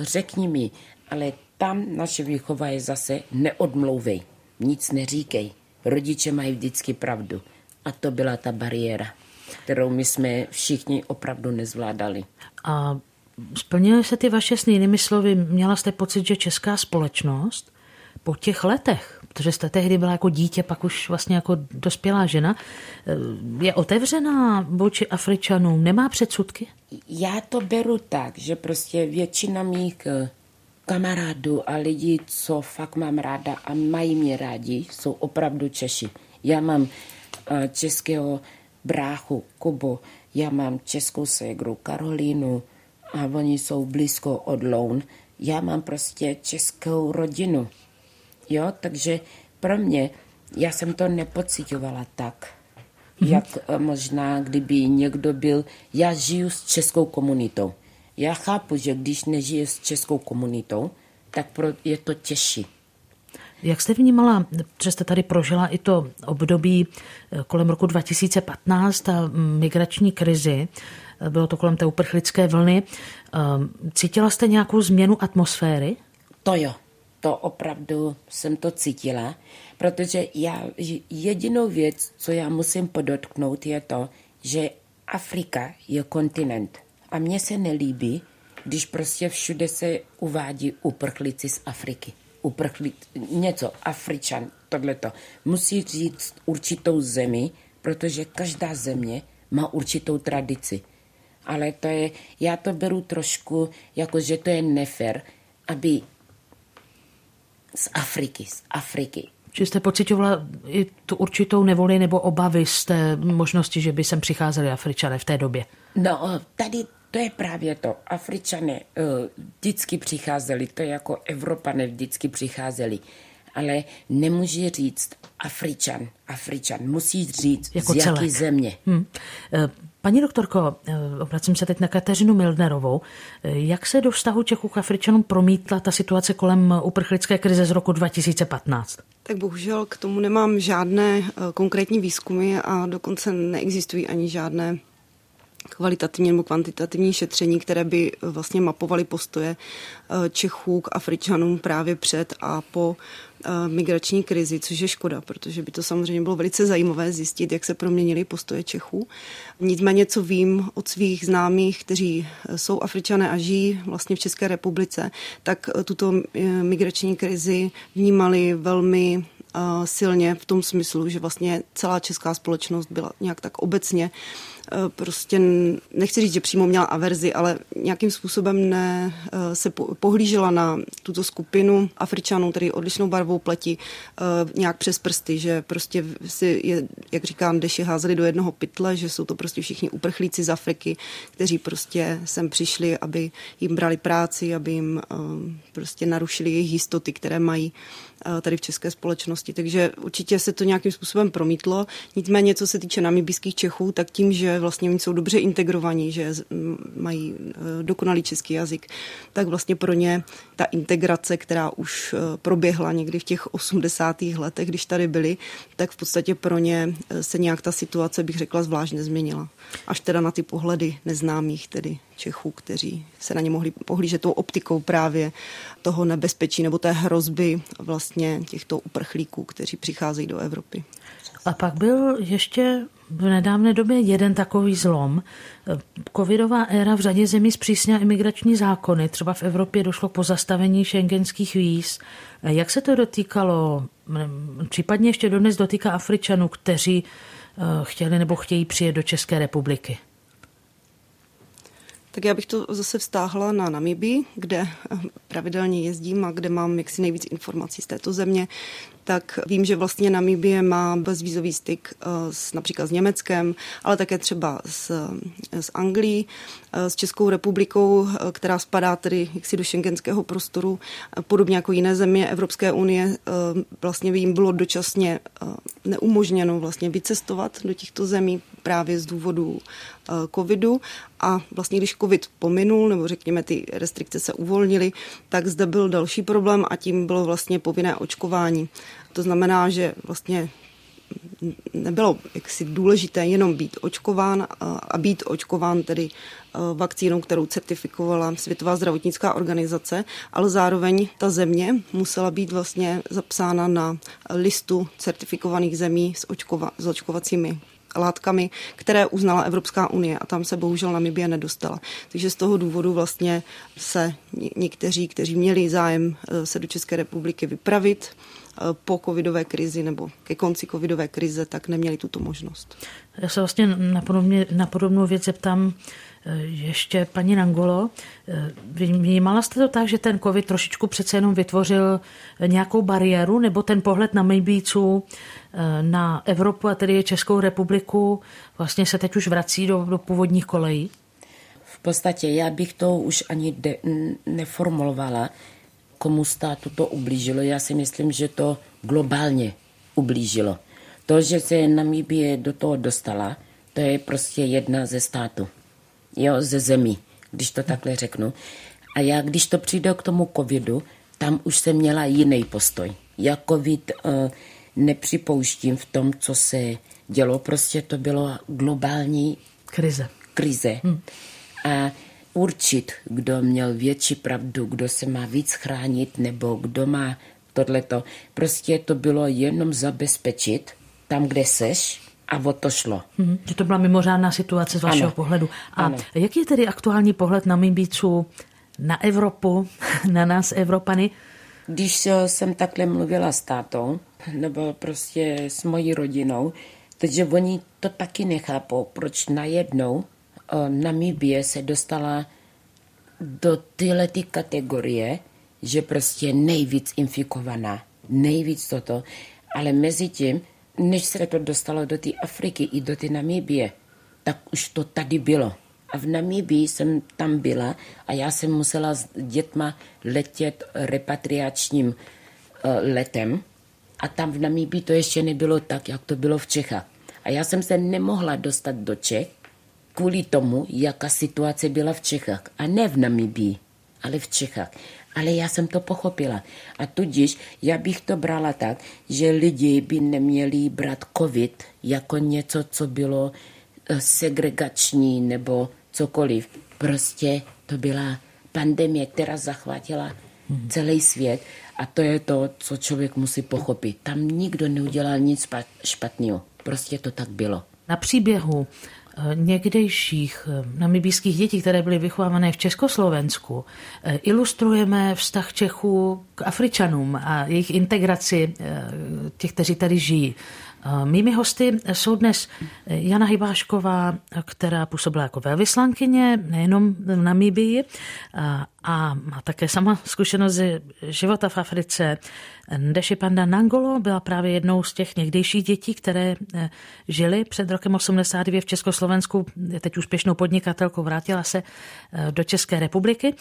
řekni mi, ale tam naše výchova je zase neodmlouvej, nic neříkej, rodiče mají vždycky pravdu. A to byla ta bariéra, kterou my jsme všichni opravdu nezvládali. A splnily se ty vaše sny, jinými slovy, měla jste pocit, že česká společnost po těch letech, protože jste tehdy byla jako dítě, pak už vlastně jako dospělá žena, eh, je otevřená vůči Afričanům, nemá předsudky? Já to beru tak, že prostě většina mých eh, kamarádů a lidí, co fakt mám ráda a mají mě rádi, jsou opravdu Češi. Já mám eh, českého bráchu Kubo, já mám českou ségru Karolínu a oni jsou blízko od Loun. Já mám prostě českou rodinu. Jo, takže pro mě, já jsem to nepocitovala tak, mm-hmm. jak eh, možná, kdyby někdo byl, já žiju s českou komunitou. Já chápu, že když nežije s českou komunitou, tak pro, je to těžší. Jak jste vnímala, že jste tady prožila i to období eh, kolem roku 2015 a migrační krizi, eh, bylo to kolem té uprchlické vlny, cítila jste nějakou změnu atmosféry? To jo to opravdu jsem to cítila, protože já jedinou věc, co já musím podotknout, je to, že Afrika je kontinent. A mně se nelíbí, když prostě všude se uvádí uprchlíci z Afriky. Uprchlí, něco, Afričan, tohleto. Musí říct určitou zemi, protože každá země má určitou tradici. Ale to je, já to beru trošku, jako že to je nefer, aby z Afriky, z Afriky. Že jste pocitovala i tu určitou nevoli nebo obavy z té možnosti, že by sem přicházeli Afričané v té době? No, tady to je právě to. Afričané uh, vždycky přicházeli, to je jako Evropané vždycky přicházeli. Ale nemůže říct Afričan, Afričan. Musí říct jako z jaké země. Hmm. Paní doktorko, eh, obracím se teď na Kateřinu Mildnerovou. Eh, jak se do vztahu Čechů k Afričanům promítla ta situace kolem uprchlické krize z roku 2015? Tak bohužel k tomu nemám žádné eh, konkrétní výzkumy a dokonce neexistují ani žádné kvalitativní nebo kvantitativní šetření, které by vlastně mapovaly postoje Čechů k Afričanům právě před a po migrační krizi, což je škoda, protože by to samozřejmě bylo velice zajímavé zjistit, jak se proměnily postoje Čechů. Nicméně, co vím od svých známých, kteří jsou Afričané a žijí vlastně v České republice, tak tuto migrační krizi vnímali velmi silně v tom smyslu, že vlastně celá česká společnost byla nějak tak obecně Eh, prostě nechci říct, že přímo měla averzi, ale nějakým způsobem ne, eh, se pohlížela na tuto skupinu Afričanů, tedy odlišnou barvou pleti, eh, nějak přes prsty, že prostě si, je, jak říkám, deši házeli do jednoho pytle, že jsou to prostě všichni uprchlíci z Afriky, kteří prostě sem přišli, aby jim brali práci, aby jim prostě narušili jejich jistoty, které mají tady v české společnosti. Takže určitě se to nějakým způsobem promítlo. Nicméně, co se týče namibijských Čechů, tak tím, že vlastně oni jsou dobře integrovaní, že mají e, dokonalý český jazyk, tak vlastně pro ně ta integrace, která už e, proběhla někdy v těch 80. letech, když tady byli, tak v podstatě pro ně se nějak ta situace, bych řekla, zvlášť nezměnila. Až teda na ty pohledy neznámých, tedy Čechů, kteří se na ně mohli pohlížet tou optikou právě toho nebezpečí nebo té hrozby vlastně těchto uprchlíků, kteří přicházejí do Evropy. A pak byl ještě v nedávné době jeden takový zlom. Covidová éra v řadě zemí zpřísnila imigrační zákony. Třeba v Evropě došlo k pozastavení šengenských víz. Jak se to dotýkalo, případně ještě dodnes dotýká Afričanů, kteří eh, chtěli nebo chtějí přijet do České republiky? Tak já bych to zase vztáhla na Namibii, kde pravidelně jezdím a kde mám jaksi nejvíc informací z této země tak vím, že vlastně Namibie má bezvízový styk eh, s, například s Německem, ale také třeba s, s Anglií, eh, s Českou republikou, eh, která spadá tedy jaksi do šengenského prostoru, podobně jako jiné země Evropské unie. Vlastně jim bylo dočasně neumožněno vlastně vycestovat do těchto zemí právě z důvodu covidu a vlastně když covid pominul, nebo řekněme ty restrikce se uvolnily, tak zde byl další problém a tím bylo vlastně povinné očkování. To znamená, že vlastně nebylo jaksi důležité jenom být očkován a být očkován tedy vakcínou, kterou certifikovala Světová zdravotnická organizace, ale zároveň ta země musela být vlastně zapsána na listu certifikovaných zemí s, očkova, s očkovacími látkami, které uznala Evropská unie a tam se bohužel Namibie nedostala. Takže z toho důvodu vlastně se někteří, kteří měli zájem e, se do České republiky vypravit, e, po covidové krizi nebo ke konci covidové krize, tak neměli tuto možnost. Já se vlastně na, podobně, na podobnou věc zeptám Eh, ještě paní Nangolo, eh, vnímala jste to tak, že ten covid trošičku přece jenom vytvořil nějakou bariéru, nebo ten pohled na Mejbíců, eh, na Evropu a tedy Českou republiku vlastně se teď už vrací do, do původních kolejí? V podstatě já bych to už ani de, neformulovala, komu státu to ublížilo. Já si myslím, že to globálně ublížilo. To, že se Namíbie do toho dostala, to je prostě jedna ze států jo, ze zemí, když to takhle řeknu. A já, když to přijde k tomu covidu, tam už jsem měla jiný postoj. Já covid uh, nepřipouštím v tom, co se dělo, prostě to bylo globální krize. krize. Hmm. A určit, kdo měl větší pravdu, kdo se má víc chránit, nebo kdo má tohleto. Prostě to bylo jenom zabezpečit tam, kde seš, a o to šlo. Hmm, že to byla mimořádná situace z vašeho ano. pohledu. A ano. jaký je tedy aktuální pohled na Mibíců, na Evropu, na nás Evropany? Když jsem takhle mluvila s tátou, nebo prostě s mojí rodinou, takže oni to taky nechápou, proč najednou Namibie se dostala do tyhle ty kategorie, že prostě nejvíc infikovaná, nejvíc toto, ale mezi tím než se to dostalo do té Afriky i do té Namíbie, tak už to tady bylo. A v Namíbii jsem tam byla a já jsem musela s dětma letět repatriačním uh, letem a tam v Namíbii to ještě nebylo tak, jak to bylo v Čechách. A já jsem se nemohla dostat do Čech kvůli tomu, jaká situace byla v Čechách. A ne v Namíbii, ale v Čechách ale já jsem to pochopila. A tudíž já bych to brala tak, že lidi by neměli brát covid jako něco, co bylo eh, segregační nebo cokoliv. Prostě to byla pandemie, která zachvátila celý svět a to je to, co člověk musí pochopit. Tam nikdo neudělal nic špatného. Prostě to tak bylo. Na příběhu někdejších eh, namibijských dětí, které byly vychovávané v Československu, eh, ilustrujeme vztah Čechů k Afričanům a jejich integraci eh, těch, kteří tady žijí. Mými hosty jsou dnes Jana Hybášková, která působila jako velvyslankyně nejenom v Namíbii a má také sama zkušenost ze života v Africe. Ndeši Panda Nangolo byla právě jednou z těch někdejších dětí, které eh, žily před rokem 82 v Československu, je teď úspěšnou podnikatelkou, vrátila se eh, do České republiky.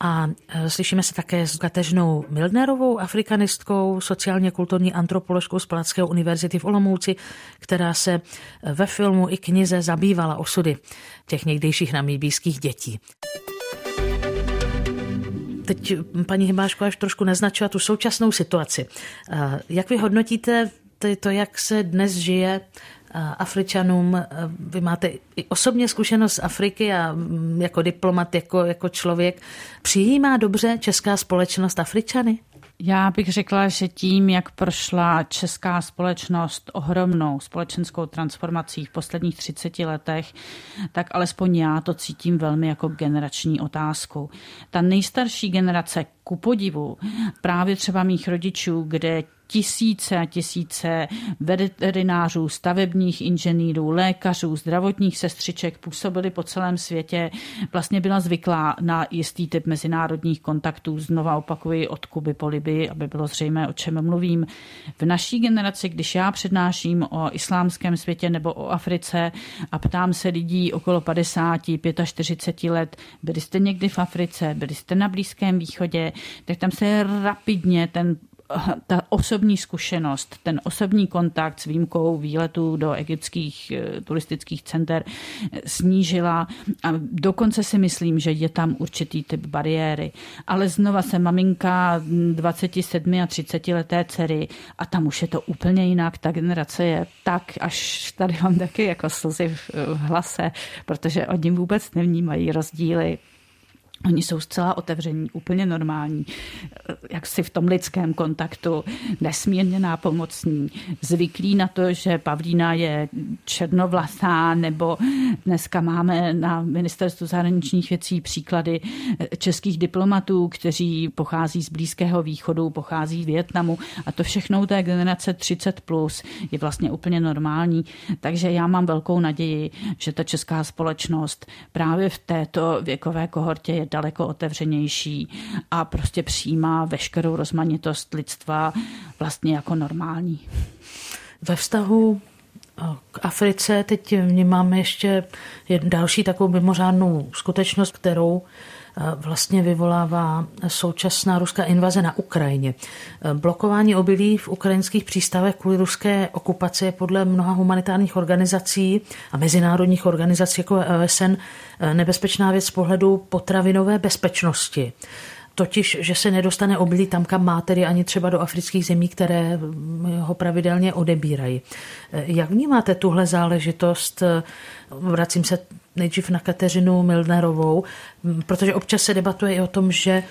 A eh, slyšíme se také s Kateřinou Mildnerovou, afrikanistkou, sociálně kulturní antropoložkou z Palackého univerzity v Olomouci, která se ve filmu i knize zabývala osudy těch někdejších namíbijských dětí teď paní Hybáško až trošku naznačila tu současnou situaci. Jak vy hodnotíte to, jak se dnes žije Afričanům. Vy máte i osobně zkušenost z Afriky a mm, jako diplomat, jako, jako člověk. Přijímá dobře česká společnost Afričany? Já bych řekla, že tím, jak prošla česká společnost ohromnou společenskou transformací v posledních 30 letech, tak alespoň já to cítím velmi jako generační otázku. Ta nejstarší generace, ku podivu, právě třeba mých rodičů, kde tisíce a tisíce veterinářů, stavebních inženýrů, lékařů, zdravotních sestřiček působili po celém světě. Vlastně byla zvyklá na jistý typ mezinárodních kontaktů. Znova opakuji od Kuby po Libii, aby bylo zřejmé, o čem mluvím. V naší generaci, když já přednáším o islámském světě nebo o Africe a ptám se lidí okolo 50, 45 let, byli jste někdy v Africe, byli jste na Blízkém východě, tak tam se rapidně ten ta osobní zkušenost, ten osobní kontakt s výjimkou výletů do egyptských eh, turistických center eh, snížila a dokonce si myslím, že je tam určitý typ bariéry. Ale znova se maminka 27 a 30 leté dcery a tam už je to úplně jinak. Ta generace je tak, až tady mám taky jako slzy v hlase, protože oni vůbec nevnímají rozdíly Oni jsou zcela otevření, úplně normální, jak si v tom lidském kontaktu, nesmírně nápomocní, zvyklí na to, že Pavlína je černovlasá, nebo dneska máme na ministerstvu zahraničních věcí příklady českých diplomatů, kteří pochází z Blízkého východu, pochází z Větnamu a to všechno u té generace 30 plus je vlastně úplně normální. Takže já mám velkou naději, že ta česká společnost právě v této věkové kohortě je daleko otevřenější a prostě přijímá veškerou rozmanitost lidstva vlastně jako normální. Ve vztahu k Africe teď máme ještě další takovou mimořádnou skutečnost, kterou vlastně vyvolává současná ruská invaze na Ukrajině. Blokování obilí v ukrajinských přístavech kvůli ruské okupaci je podle mnoha humanitárních organizací a mezinárodních organizací jako OSN nebezpečná věc z pohledu potravinové bezpečnosti totiž, že se nedostane obilí tam, kam má, tedy ani třeba do afrických zemí, které ho pravidelně odebírají. Jak vnímáte tuhle záležitost? Vracím se nejdřív na Kateřinu Milnerovou, protože občas se debatuje i o tom, že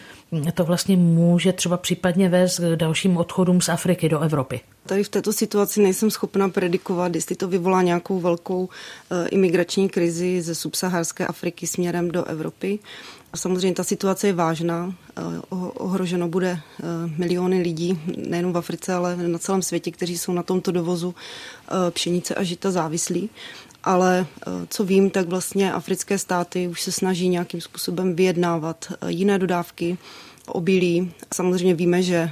to vlastně může třeba případně vést k dalším odchodům z Afriky do Evropy. Tady v této situaci nejsem schopna predikovat, jestli to vyvolá nějakou velkou eh, imigrační krizi ze subsaharské Afriky směrem do Evropy. Samozřejmě ta situace je vážná. Eh, ohroženo bude eh, miliony lidí, nejen v Africe, ale na celém světě, kteří jsou na tomto dovozu pšenice a žita závislí ale co vím, tak vlastně africké státy už se snaží nějakým způsobem vyjednávat jiné dodávky obilí. Samozřejmě víme, že,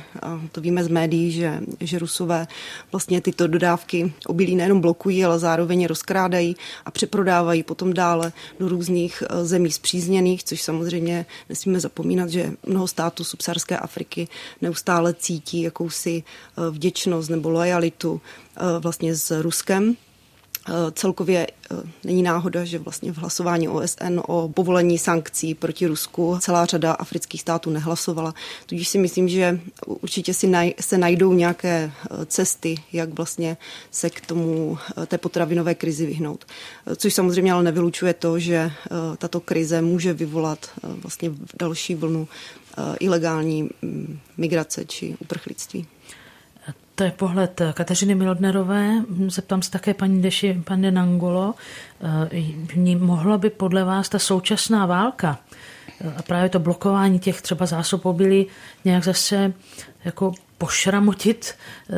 to víme z médií, že, že Rusové vlastně tyto dodávky obilí nejenom blokují, ale zároveň rozkrádají a přeprodávají potom dále do různých e, zemí zpřízněných, což samozřejmě nesmíme zapomínat, že mnoho států subsaharské Afriky neustále cítí jakousi e, vděčnost nebo lojalitu e, vlastně s Ruskem celkově eh, není náhoda, že vlastně v hlasování OSN o povolení sankcí proti Rusku celá řada afrických států nehlasovala. Tudíž si myslím, že určitě si naj, se najdou nějaké eh, cesty, jak vlastně se k tomu té potravinové krizi vyhnout. Což samozřejmě ale nevylučuje to, že tato krize může vyvolat vlastně další vlnu ilegální mm, migrace či uprchlictví. To je pohled Kateřiny Milodnerové. Zeptám se také paní Deši, paní Nangolo. Eh, mohla by podle vás ta současná válka eh, a právě to blokování těch třeba zásob obilí nějak zase jako pošramotit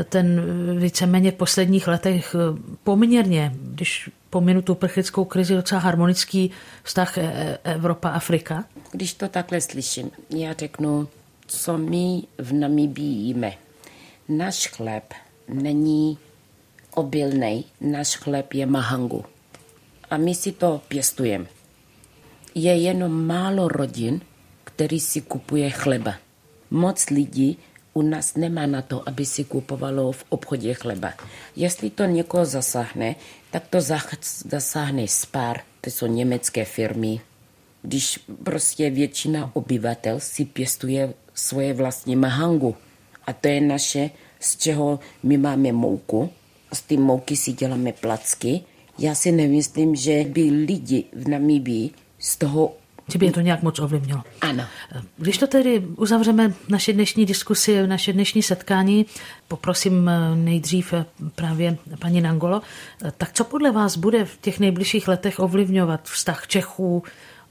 ten víceméně v posledních letech poměrně, když pominu tu prchlickou krizi, docela harmonický vztah Evropa-Afrika? Když to takhle slyším, já řeknu, co my v Namibii jíme. Náš chléb není obilný, náš chléb je mahangu. A my si to pěstujeme. Je jenom málo rodin, který si kupuje chleba. Moc lidí u nás nemá na to, aby si kupovalo v obchodě chleba. Jestli to někoho zasáhne, tak to zasáhne Spar, to jsou německé firmy. Když prostě většina obyvatel si pěstuje svoje vlastní mahangu. A to je naše, z čeho my máme mouku. Z té mouky si děláme placky. Já si nemyslím, že by lidi v Namibii z toho že by je to nějak moc ovlivnilo. Ano. Když to tedy uzavřeme naše dnešní diskusi, naše dnešní setkání, poprosím eh, nejdřív eh, právě paní Nangolo, eh, tak co podle vás bude v těch nejbližších letech ovlivňovat vztah Čechů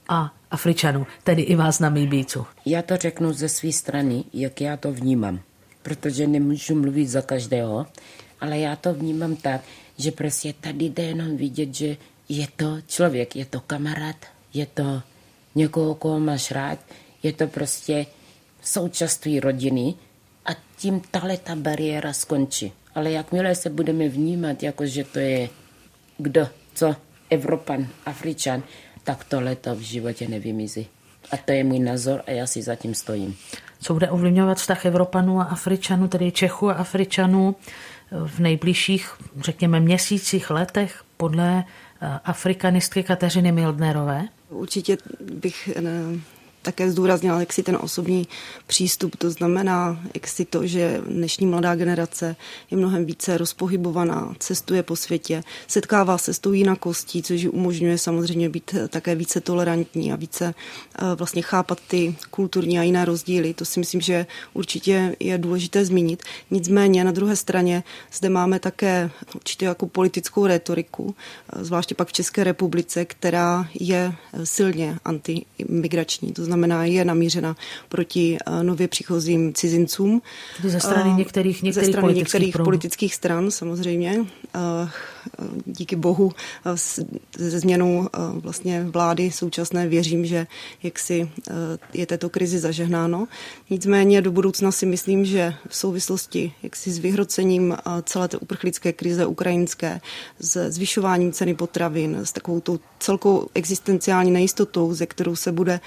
a Afričanů, tedy i vás na Míbícu? Já to řeknu ze své strany, jak já to vnímám, protože nemůžu mluvit za každého, ale já to vnímám tak, že prostě tady jde jenom vidět, že je to člověk, je to kamarád, je to někoho, koho máš rád, je to prostě součást rodiny a tím tahle ta bariéra skončí. Ale jakmile se budeme vnímat, jako že to je kdo, co, Evropan, Afričan, tak tohle to v životě nevymizí. A to je můj názor a já si zatím stojím. Co bude ovlivňovat vztah Evropanů a Afričanů, tedy Čechů a Afričanů v nejbližších, řekněme, měsících, letech podle eh, afrikanistky Kateřiny Mildnerové? Určitě bych eh, také zdůraznila, jak si ten osobní přístup, to znamená, jak si to, že dnešní mladá generace je mnohem více rozpohybovaná, cestuje po světě, setkává se s tou jinakostí, což umožňuje samozřejmě být také více tolerantní a více eh, vlastně chápat ty kulturní a jiné rozdíly. To si myslím, že určitě je důležité zmínit. Nicméně na druhé straně zde máme také určitě jako politickou retoriku, eh, zvláště pak v České republice, která je silně antimigrační. To znamená je namířena proti eh, nově příchozím cizincům. Ze strany některých, některých, ze strany politických, některých politických stran samozřejmě. Eh, díky bohu ze změnou vlastně vlády současné věřím, že jaksi je této krizi zažehnáno. Nicméně do budoucna si myslím, že v souvislosti jaksi s vyhrocením celé té uprchlické krize ukrajinské, s zvyšováním ceny potravin, s takovou tou celkou existenciální nejistotou, ze kterou se bude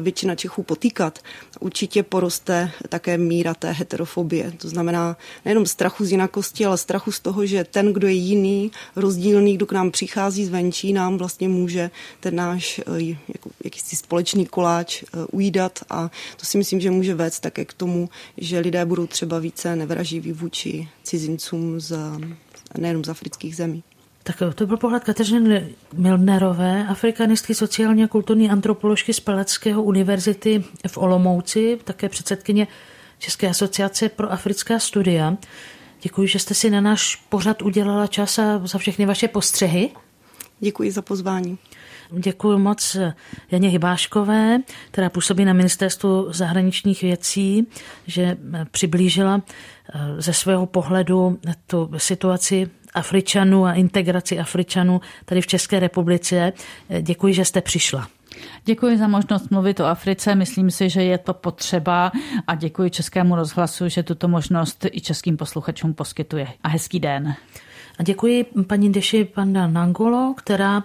většina Čechů potýkat, určitě poroste také míra té heterofobie. To znamená nejenom strachu z jinakosti, ale strachu z toho, že ten, kdo je jiný, rozdílný, kdo k nám přichází zvenčí, nám vlastně může ten náš eh, jako, jakýsi společný koláč eh, ujídat a to si myslím, že může vést také k tomu, že lidé budou třeba více nevraživí vůči cizincům z, nejenom z afrických zemí. Tak to byl pohled Kateřiny Milnerové, afrikanistky sociální a kulturní antropoložky z Palackého univerzity v Olomouci, také předsedkyně České asociace pro africká studia. Děkuji, že jste si na náš pořad udělala čas a za všechny vaše postřehy. Děkuji za pozvání. Děkuji moc Janě Hybáškové, která působí na ministerstvu zahraničních věcí, že přiblížila eh, ze svého pohledu tu situaci Afričanů a integraci Afričanů tady v České republice. Děkuji, že jste přišla. Děkuji za možnost mluvit o Africe. Myslím si, že je to potřeba a děkuji Českému rozhlasu, že tuto možnost i českým posluchačům poskytuje. A hezký den. A děkuji paní Deši Panda Nangolo, která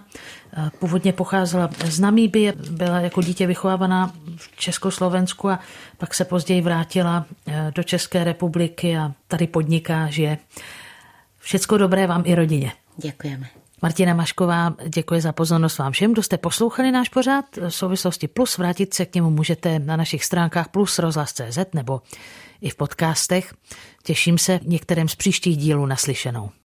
eh, původně pocházela z Namíbie, byla jako dítě vychovávaná v Československu a pak se později vrátila eh, do České republiky a tady podniká, žije. Všecko dobré vám i rodině. Děkujeme. Martina Mašková, děkuji za pozornost vám všem, kdo jste poslouchali náš pořád. V souvislosti Plus vrátit se k němu můžete na našich stránkách plus rozhlas.cz nebo i v podcastech. Těším se některém z příštích dílů naslyšenou.